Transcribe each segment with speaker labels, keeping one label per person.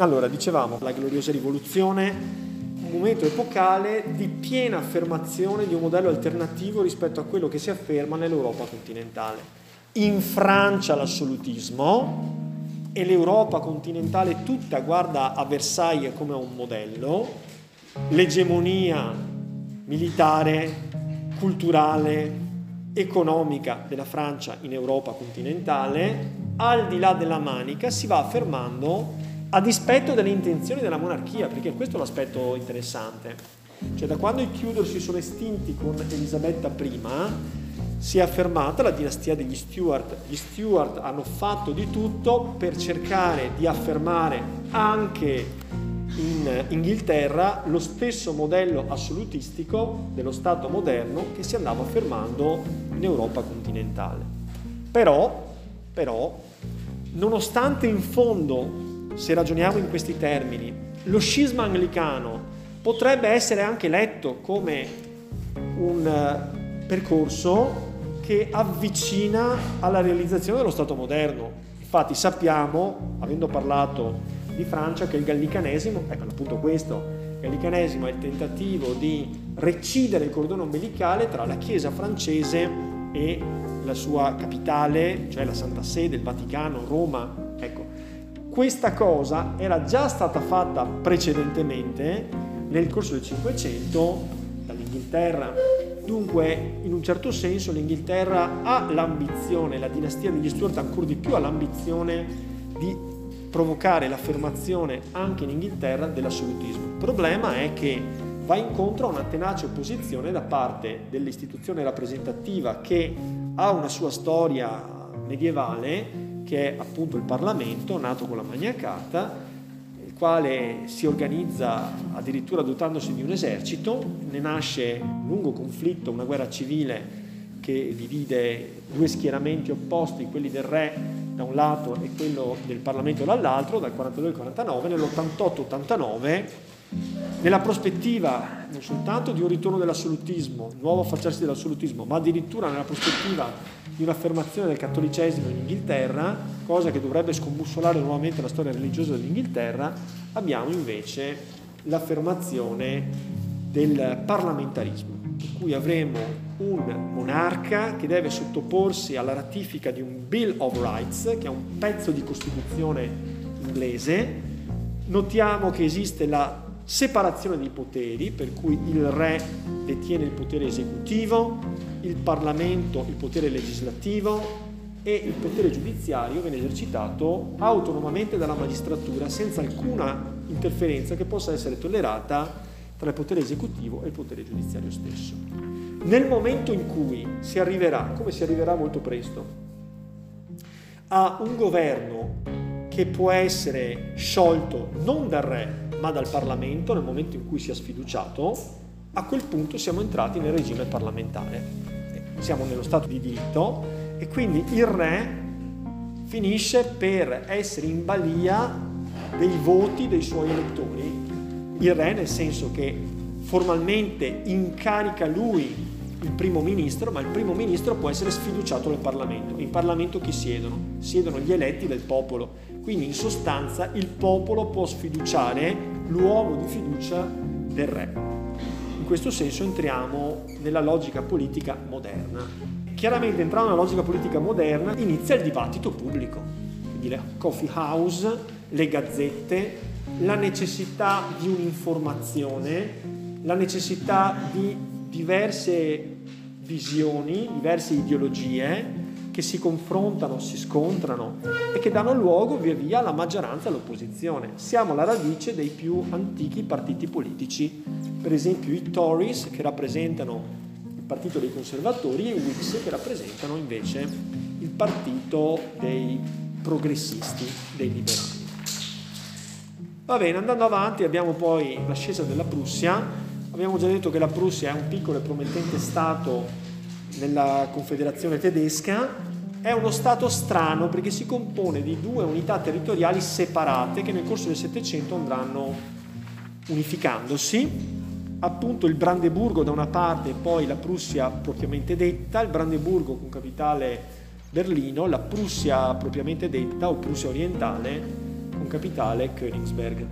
Speaker 1: Allora, dicevamo, la gloriosa rivoluzione, un momento epocale di piena affermazione di un modello alternativo rispetto a quello che si afferma nell'Europa continentale. In Francia l'assolutismo e l'Europa continentale tutta guarda a Versailles come a un modello, l'egemonia militare, culturale, economica della Francia in Europa continentale, al di là della manica, si va affermando a dispetto delle intenzioni della monarchia, perché questo è l'aspetto interessante. Cioè da quando i Tudor si sono estinti con Elisabetta I, si è affermata la dinastia degli Stuart. Gli Stuart hanno fatto di tutto per cercare di affermare anche in Inghilterra lo stesso modello assolutistico dello Stato moderno che si andava affermando in Europa continentale. Però, però, nonostante in fondo, se ragioniamo in questi termini, lo scisma anglicano potrebbe essere anche letto come un eh, percorso che avvicina alla realizzazione dello Stato moderno. Infatti sappiamo, avendo parlato di Francia che il gallicanesimo, ecco appunto questo, il gallicanesimo è il tentativo di recidere il cordone ombelicale tra la Chiesa francese e la sua capitale, cioè la Santa Sede, il Vaticano, Roma. Questa cosa era già stata fatta precedentemente nel corso del Cinquecento dall'Inghilterra. Dunque, in un certo senso, l'Inghilterra ha l'ambizione, la dinastia degli Stuart ancora di più ha l'ambizione di provocare l'affermazione anche in Inghilterra dell'assolutismo. Il problema è che va incontro a una tenace opposizione da parte dell'istituzione rappresentativa che ha una sua storia medievale, che è appunto il Parlamento, nato con la Magna Carta, il quale si organizza addirittura dotandosi di un esercito, ne nasce un lungo conflitto, una guerra civile che divide due schieramenti opposti, quelli del re da un lato e quello del Parlamento dall'altro, dal 42 al 49, nell'88-89, nella prospettiva non soltanto di un ritorno dell'assolutismo, nuovo affacciarsi dell'assolutismo, ma addirittura nella prospettiva di un'affermazione del cattolicesimo in Inghilterra, cosa che dovrebbe scombussolare nuovamente la storia religiosa dell'Inghilterra, abbiamo invece l'affermazione del parlamentarismo, in cui avremo un monarca che deve sottoporsi alla ratifica di un Bill of Rights, che è un pezzo di Costituzione inglese. Notiamo che esiste la separazione dei poteri, per cui il re detiene il potere esecutivo, il Parlamento il potere legislativo e il potere giudiziario viene esercitato autonomamente dalla magistratura senza alcuna interferenza che possa essere tollerata tra il potere esecutivo e il potere giudiziario stesso. Nel momento in cui si arriverà, come si arriverà molto presto, a un governo che può essere sciolto non dal re ma dal Parlamento nel momento in cui sia sfiduciato, a quel punto siamo entrati nel regime parlamentare. Siamo nello Stato di diritto e quindi il re finisce per essere in balia dei voti dei suoi elettori. Il re nel senso che formalmente incarica lui il primo ministro, ma il primo ministro può essere sfiduciato dal Parlamento. In Parlamento chi siedono? Siedono gli eletti del popolo. Quindi in sostanza il popolo può sfiduciare l'uomo di fiducia del re. In questo senso entriamo nella logica politica moderna. Chiaramente entrando nella logica politica moderna inizia il dibattito pubblico, quindi le coffee house, le gazzette, la necessità di un'informazione, la necessità di diverse visioni, diverse ideologie che si confrontano, si scontrano e che danno luogo via via alla maggioranza e all'opposizione. Siamo alla radice dei più antichi partiti politici, per esempio i Tories che rappresentano il partito dei conservatori e i Whigs che rappresentano invece il partito dei progressisti, dei liberali. Va bene, andando avanti abbiamo poi l'ascesa della Prussia, Abbiamo già detto che la Prussia è un piccolo e promettente Stato nella Confederazione tedesca, è uno Stato strano perché si compone di due unità territoriali separate che nel corso del Settecento andranno unificandosi, appunto il Brandeburgo da una parte e poi la Prussia propriamente detta, il Brandeburgo con capitale Berlino, la Prussia propriamente detta o Prussia orientale con capitale Königsberg.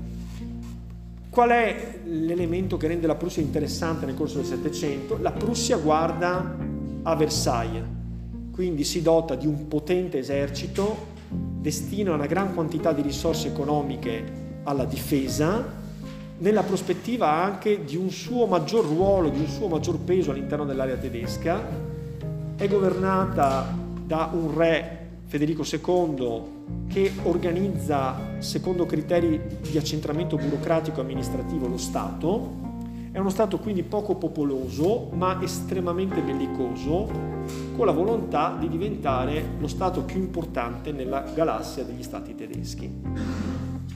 Speaker 1: Qual è l'elemento che rende la Prussia interessante nel corso del Settecento? La Prussia guarda a Versailles, quindi si dota di un potente esercito, destina una gran quantità di risorse economiche alla difesa, nella prospettiva anche di un suo maggior ruolo, di un suo maggior peso all'interno dell'area tedesca, è governata da un re Federico II che organizza secondo criteri di accentramento burocratico e amministrativo lo Stato. È uno Stato quindi poco popoloso ma estremamente bellicoso, con la volontà di diventare lo Stato più importante nella galassia degli Stati tedeschi.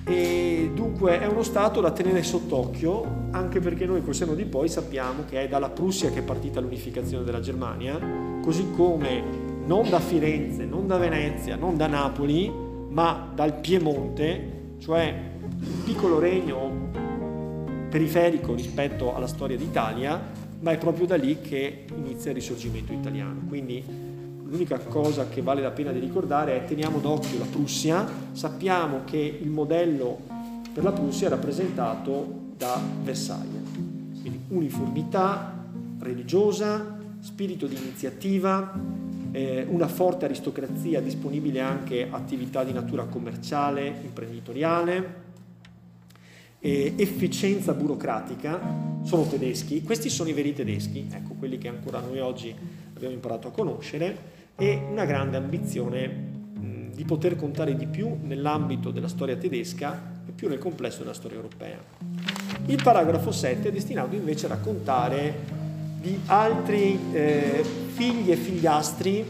Speaker 1: E dunque è uno Stato da tenere sott'occhio anche perché noi col seno di poi sappiamo che è dalla Prussia che è partita l'unificazione della Germania, così come non da Firenze, non da Venezia, non da Napoli, ma dal Piemonte, cioè un piccolo regno periferico rispetto alla storia d'Italia, ma è proprio da lì che inizia il risorgimento italiano. Quindi l'unica cosa che vale la pena di ricordare è teniamo d'occhio la Prussia, sappiamo che il modello per la Prussia è rappresentato da Versailles, quindi uniformità religiosa, spirito di iniziativa, eh, una forte aristocrazia disponibile anche a attività di natura commerciale, imprenditoriale, eh, efficienza burocratica, sono tedeschi, questi sono i veri tedeschi, ecco quelli che ancora noi oggi abbiamo imparato a conoscere, e una grande ambizione mh, di poter contare di più nell'ambito della storia tedesca e più nel complesso della storia europea. Il paragrafo 7 è destinato invece a raccontare di altri eh, figli e figliastri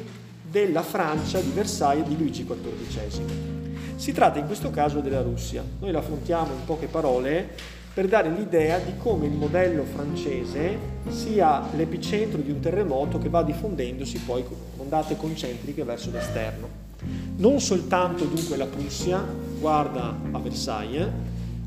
Speaker 1: della Francia di Versailles di Luigi XIV. Si tratta in questo caso della Russia. Noi la affrontiamo in poche parole per dare l'idea di come il modello francese sia l'epicentro di un terremoto che va diffondendosi poi con ondate concentriche verso l'esterno. Non soltanto dunque la Prussia guarda a Versailles,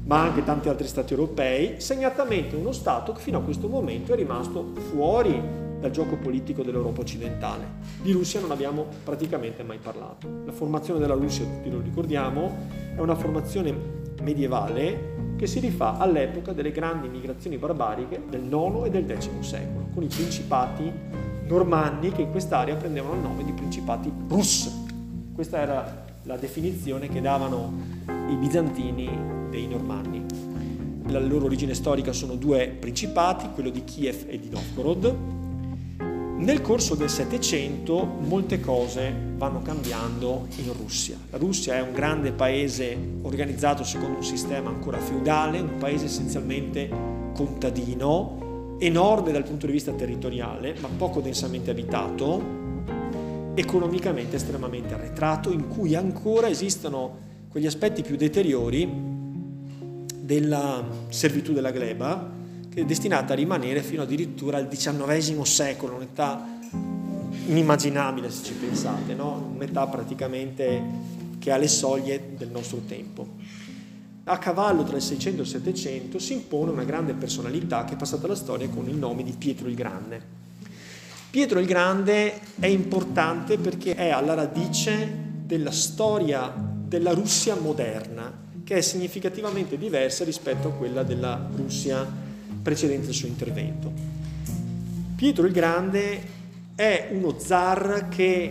Speaker 1: ma anche tanti altri stati europei, segnatamente uno Stato che fino a questo momento è rimasto fuori dal gioco politico dell'Europa occidentale. Di Russia non abbiamo praticamente mai parlato. La formazione della Russia, tutti lo ricordiamo, è una formazione medievale che si rifà all'epoca delle grandi migrazioni barbariche del IX e del X secolo, con i principati normanni che in quest'area prendevano il nome di principati Rus. Questa era la definizione che davano i bizantini dei normanni. La loro origine storica sono due principati, quello di Kiev e di Novgorod, nel corso del Settecento molte cose vanno cambiando in Russia. La Russia è un grande paese organizzato secondo un sistema ancora feudale, un paese essenzialmente contadino, enorme dal punto di vista territoriale, ma poco densamente abitato, economicamente estremamente arretrato, in cui ancora esistono quegli aspetti più deteriori della servitù della gleba, che è destinata a rimanere fino addirittura al XIX secolo, un'età inimmaginabile se ci pensate, no? un'età praticamente che ha le soglie del nostro tempo. A cavallo tra il 600 e il 700 si impone una grande personalità che è passata alla storia con il nome di Pietro il Grande. Pietro il Grande è importante perché è alla radice della storia della Russia moderna, che è significativamente diversa rispetto a quella della Russia precedente al suo intervento. Pietro il Grande è uno zar che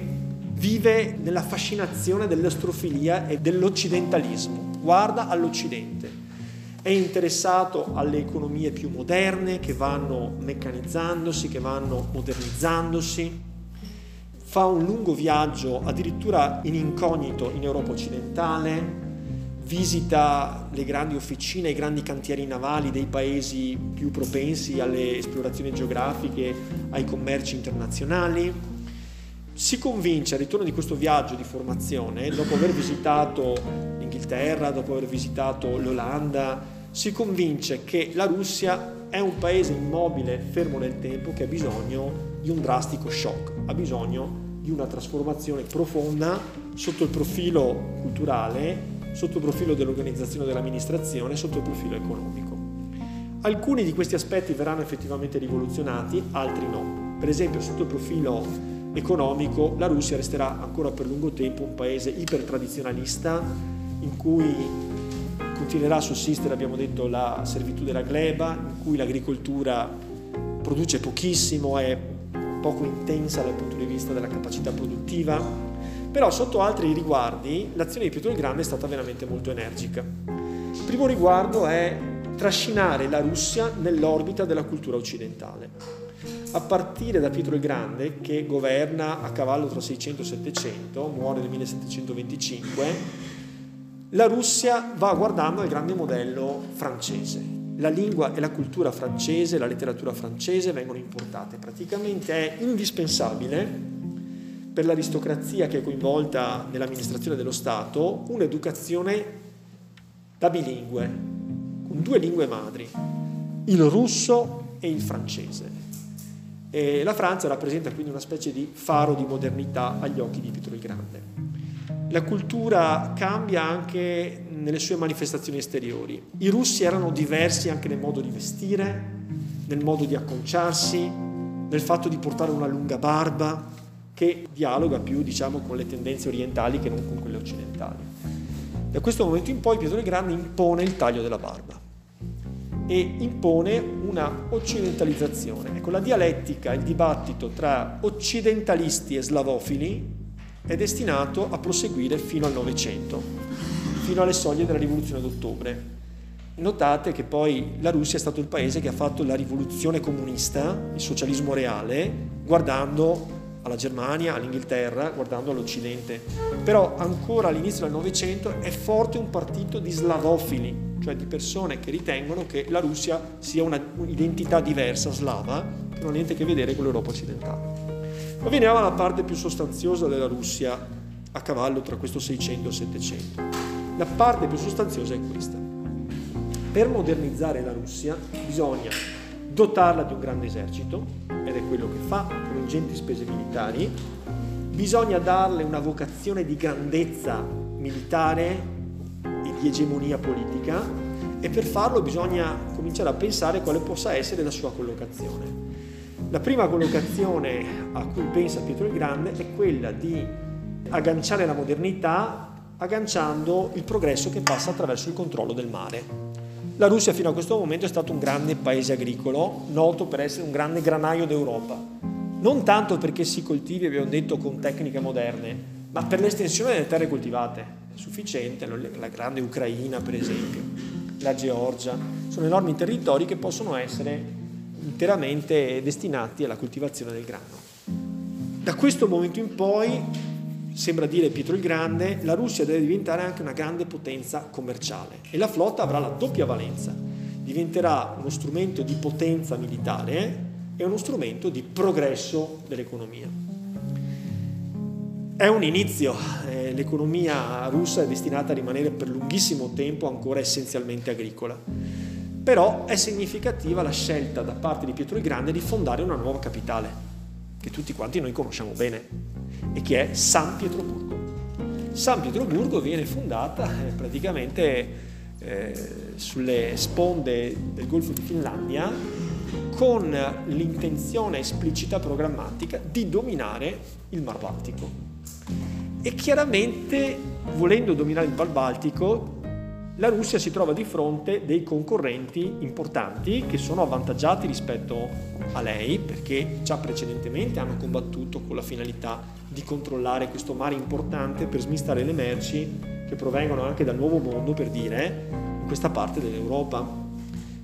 Speaker 1: vive nella fascinazione dell'astrofilia e dell'occidentalismo, guarda all'Occidente. È interessato alle economie più moderne che vanno meccanizzandosi, che vanno modernizzandosi. Fa un lungo viaggio addirittura in incognito in Europa occidentale, visita le grandi officine, i grandi cantieri navali dei paesi più propensi alle esplorazioni geografiche, ai commerci internazionali. Si convince al ritorno di questo viaggio di formazione, dopo aver visitato l'Inghilterra, dopo aver visitato l'Olanda, si convince che la Russia è un paese immobile, fermo nel tempo, che ha bisogno di un drastico shock, ha bisogno di una trasformazione profonda sotto il profilo culturale sotto il profilo dell'organizzazione dell'amministrazione, sotto il profilo economico. Alcuni di questi aspetti verranno effettivamente rivoluzionati, altri no. Per esempio, sotto il profilo economico, la Russia resterà ancora per lungo tempo un paese ipertradizionalista in cui continuerà a sussistere, abbiamo detto, la servitù della gleba, in cui l'agricoltura produce pochissimo, è poco intensa dal punto di vista della capacità produttiva, però sotto altri riguardi l'azione di Pietro il Grande è stata veramente molto energica. Il primo riguardo è trascinare la Russia nell'orbita della cultura occidentale. A partire da Pietro il Grande, che governa a cavallo tra 600 e 700, muore nel 1725, la Russia va guardando al grande modello francese. La lingua e la cultura francese, la letteratura francese vengono importate. Praticamente è indispensabile per l'aristocrazia che è coinvolta nell'amministrazione dello Stato un'educazione da bilingue, con due lingue madri, il russo e il francese. E la Francia rappresenta quindi una specie di faro di modernità agli occhi di Pietro il Grande. La cultura cambia anche nelle sue manifestazioni esteriori. I russi erano diversi anche nel modo di vestire, nel modo di acconciarsi, nel fatto di portare una lunga barba, che dialoga più diciamo, con le tendenze orientali che non con quelle occidentali. Da questo momento in poi Pietro il Grande impone il taglio della barba e impone una occidentalizzazione. Ecco, la dialettica, il dibattito tra occidentalisti e slavofili è destinato a proseguire fino al Novecento, fino alle soglie della rivoluzione d'ottobre. Notate che poi la Russia è stato il paese che ha fatto la rivoluzione comunista, il socialismo reale, guardando alla Germania, all'Inghilterra, guardando all'Occidente. Però ancora all'inizio del Novecento è forte un partito di slavofili, cioè di persone che ritengono che la Russia sia un'identità diversa slava, che non ha niente a che vedere con l'Europa occidentale. Ma veniamo alla parte più sostanziosa della Russia a cavallo tra questo 600 e 700. La parte più sostanziosa è questa. Per modernizzare la Russia bisogna dotarla di un grande esercito, ed è quello che fa con ingenti spese militari, bisogna darle una vocazione di grandezza militare e di egemonia politica e per farlo bisogna cominciare a pensare quale possa essere la sua collocazione. La prima collocazione a cui pensa Pietro il Grande è quella di agganciare la modernità agganciando il progresso che passa attraverso il controllo del mare. La Russia fino a questo momento è stato un grande paese agricolo, noto per essere un grande granaio d'Europa. Non tanto perché si coltivi, abbiamo detto, con tecniche moderne, ma per l'estensione delle terre coltivate. È sufficiente, la grande Ucraina per esempio, la Georgia, sono enormi territori che possono essere interamente destinati alla coltivazione del grano. Da questo momento in poi, sembra dire Pietro il Grande, la Russia deve diventare anche una grande potenza commerciale e la flotta avrà la doppia valenza. Diventerà uno strumento di potenza militare e uno strumento di progresso dell'economia. È un inizio, eh, l'economia russa è destinata a rimanere per lunghissimo tempo ancora essenzialmente agricola però è significativa la scelta da parte di Pietro il Grande di fondare una nuova capitale, che tutti quanti noi conosciamo bene, e che è San Pietroburgo. San Pietroburgo viene fondata eh, praticamente eh, sulle sponde del Golfo di Finlandia con l'intenzione esplicita programmatica di dominare il Mar Baltico. E chiaramente, volendo dominare il Mar Baltico, la Russia si trova di fronte dei concorrenti importanti che sono avvantaggiati rispetto a lei perché già precedentemente hanno combattuto con la finalità di controllare questo mare importante per smistare le merci che provengono anche dal nuovo mondo, per dire, in questa parte dell'Europa.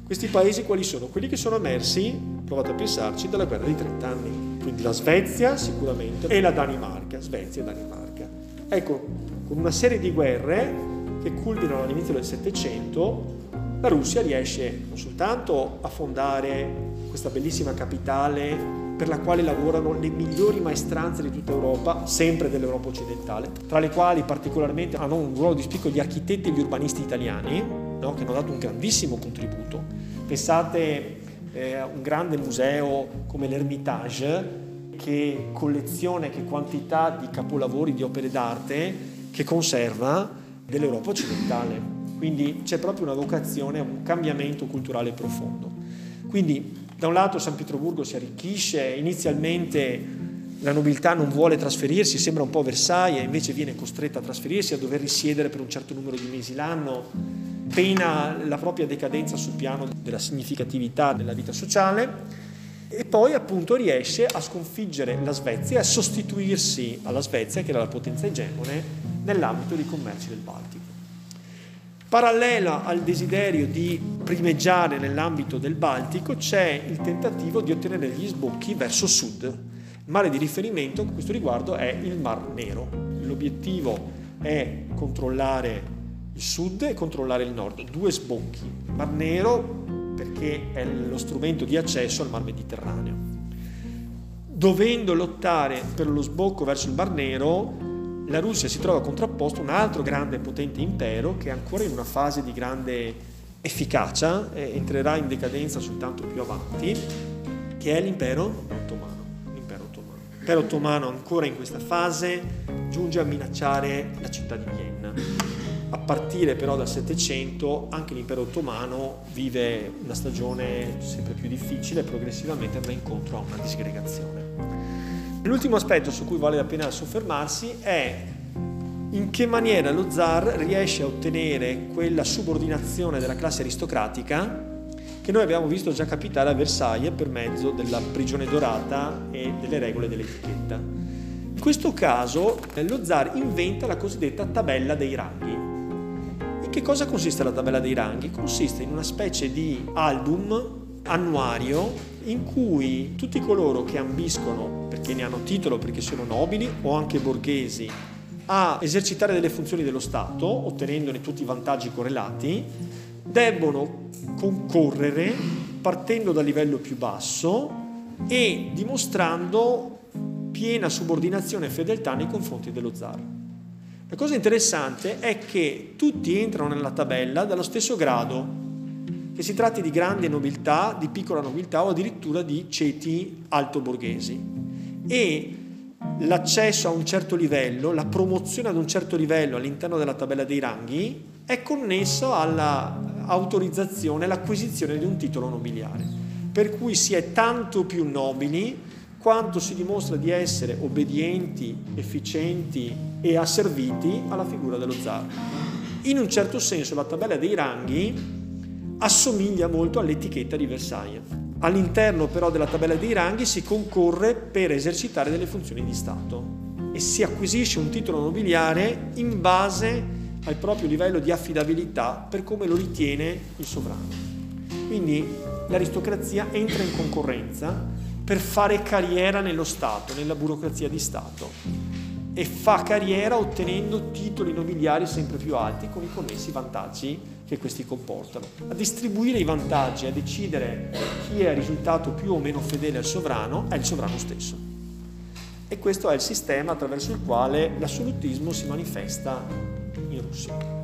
Speaker 1: Questi paesi quali sono? Quelli che sono emersi, provate a pensarci, dalla guerra di 30 anni. Quindi la Svezia sicuramente e la Danimarca, Svezia e Danimarca. Ecco, con una serie di guerre che culminano all'inizio del Settecento, la Russia riesce non soltanto a fondare questa bellissima capitale per la quale lavorano le migliori maestranze di tutta Europa, sempre dell'Europa occidentale, tra le quali particolarmente hanno un ruolo di spicco gli architetti e gli urbanisti italiani, no? che hanno dato un grandissimo contributo. Pensate eh, a un grande museo come l'Ermitage, che collezione, che quantità di capolavori, di opere d'arte che conserva dell'Europa occidentale. Quindi c'è proprio una vocazione, un cambiamento culturale profondo. Quindi da un lato San Pietroburgo si arricchisce, inizialmente la nobiltà non vuole trasferirsi, sembra un po' Versailles, invece viene costretta a trasferirsi, a dover risiedere per un certo numero di mesi l'anno pena la propria decadenza sul piano della significatività della vita sociale e poi appunto riesce a sconfiggere la Svezia e a sostituirsi alla Svezia, che era la potenza egemone, nell'ambito dei commerci del Baltico. Parallela al desiderio di primeggiare nell'ambito del Baltico c'è il tentativo di ottenere gli sbocchi verso sud. Il mare di riferimento a questo riguardo è il Mar Nero. L'obiettivo è controllare il sud e controllare il nord, due sbocchi. Mar Nero perché è lo strumento di accesso al Mar Mediterraneo. Dovendo lottare per lo sbocco verso il Mar Nero, la Russia si trova contrapposto a un altro grande e potente impero che è ancora in una fase di grande efficacia, e entrerà in decadenza soltanto più avanti, che è l'impero ottomano. L'impero ottomano. L'impero ottomano ancora in questa fase giunge a minacciare la città di Vienna a partire però dal Settecento anche l'impero ottomano vive una stagione sempre più difficile e progressivamente andrà incontro a una disgregazione. L'ultimo aspetto su cui vale la pena soffermarsi è in che maniera lo zar riesce a ottenere quella subordinazione della classe aristocratica che noi abbiamo visto già capitare a Versailles per mezzo della prigione dorata e delle regole dell'etichetta. In questo caso eh, lo zar inventa la cosiddetta tabella dei ranghi che cosa consiste la tabella dei ranghi? Consiste in una specie di album annuario in cui tutti coloro che ambiscono, perché ne hanno titolo, perché sono nobili o anche borghesi, a esercitare delle funzioni dello Stato, ottenendone tutti i vantaggi correlati, debbono concorrere partendo dal livello più basso e dimostrando piena subordinazione e fedeltà nei confronti dello zar. La cosa interessante è che tutti entrano nella tabella dallo stesso grado, che si tratti di grande nobiltà, di piccola nobiltà o addirittura di ceti alto borghesi. E l'accesso a un certo livello, la promozione ad un certo livello all'interno della tabella dei ranghi è connesso all'autorizzazione, all'acquisizione di un titolo nobiliare. Per cui si è tanto più nobili quanto si dimostra di essere obbedienti, efficienti e asserviti alla figura dello zar. In un certo senso la tabella dei ranghi assomiglia molto all'etichetta di Versailles. All'interno però della tabella dei ranghi si concorre per esercitare delle funzioni di Stato e si acquisisce un titolo nobiliare in base al proprio livello di affidabilità per come lo ritiene il sovrano. Quindi l'aristocrazia entra in concorrenza per fare carriera nello Stato, nella burocrazia di Stato e fa carriera ottenendo titoli nobiliari sempre più alti con i connessi vantaggi che questi comportano. A distribuire i vantaggi, a decidere chi è risultato più o meno fedele al sovrano, è il sovrano stesso. E questo è il sistema attraverso il quale l'assolutismo si manifesta in Russia.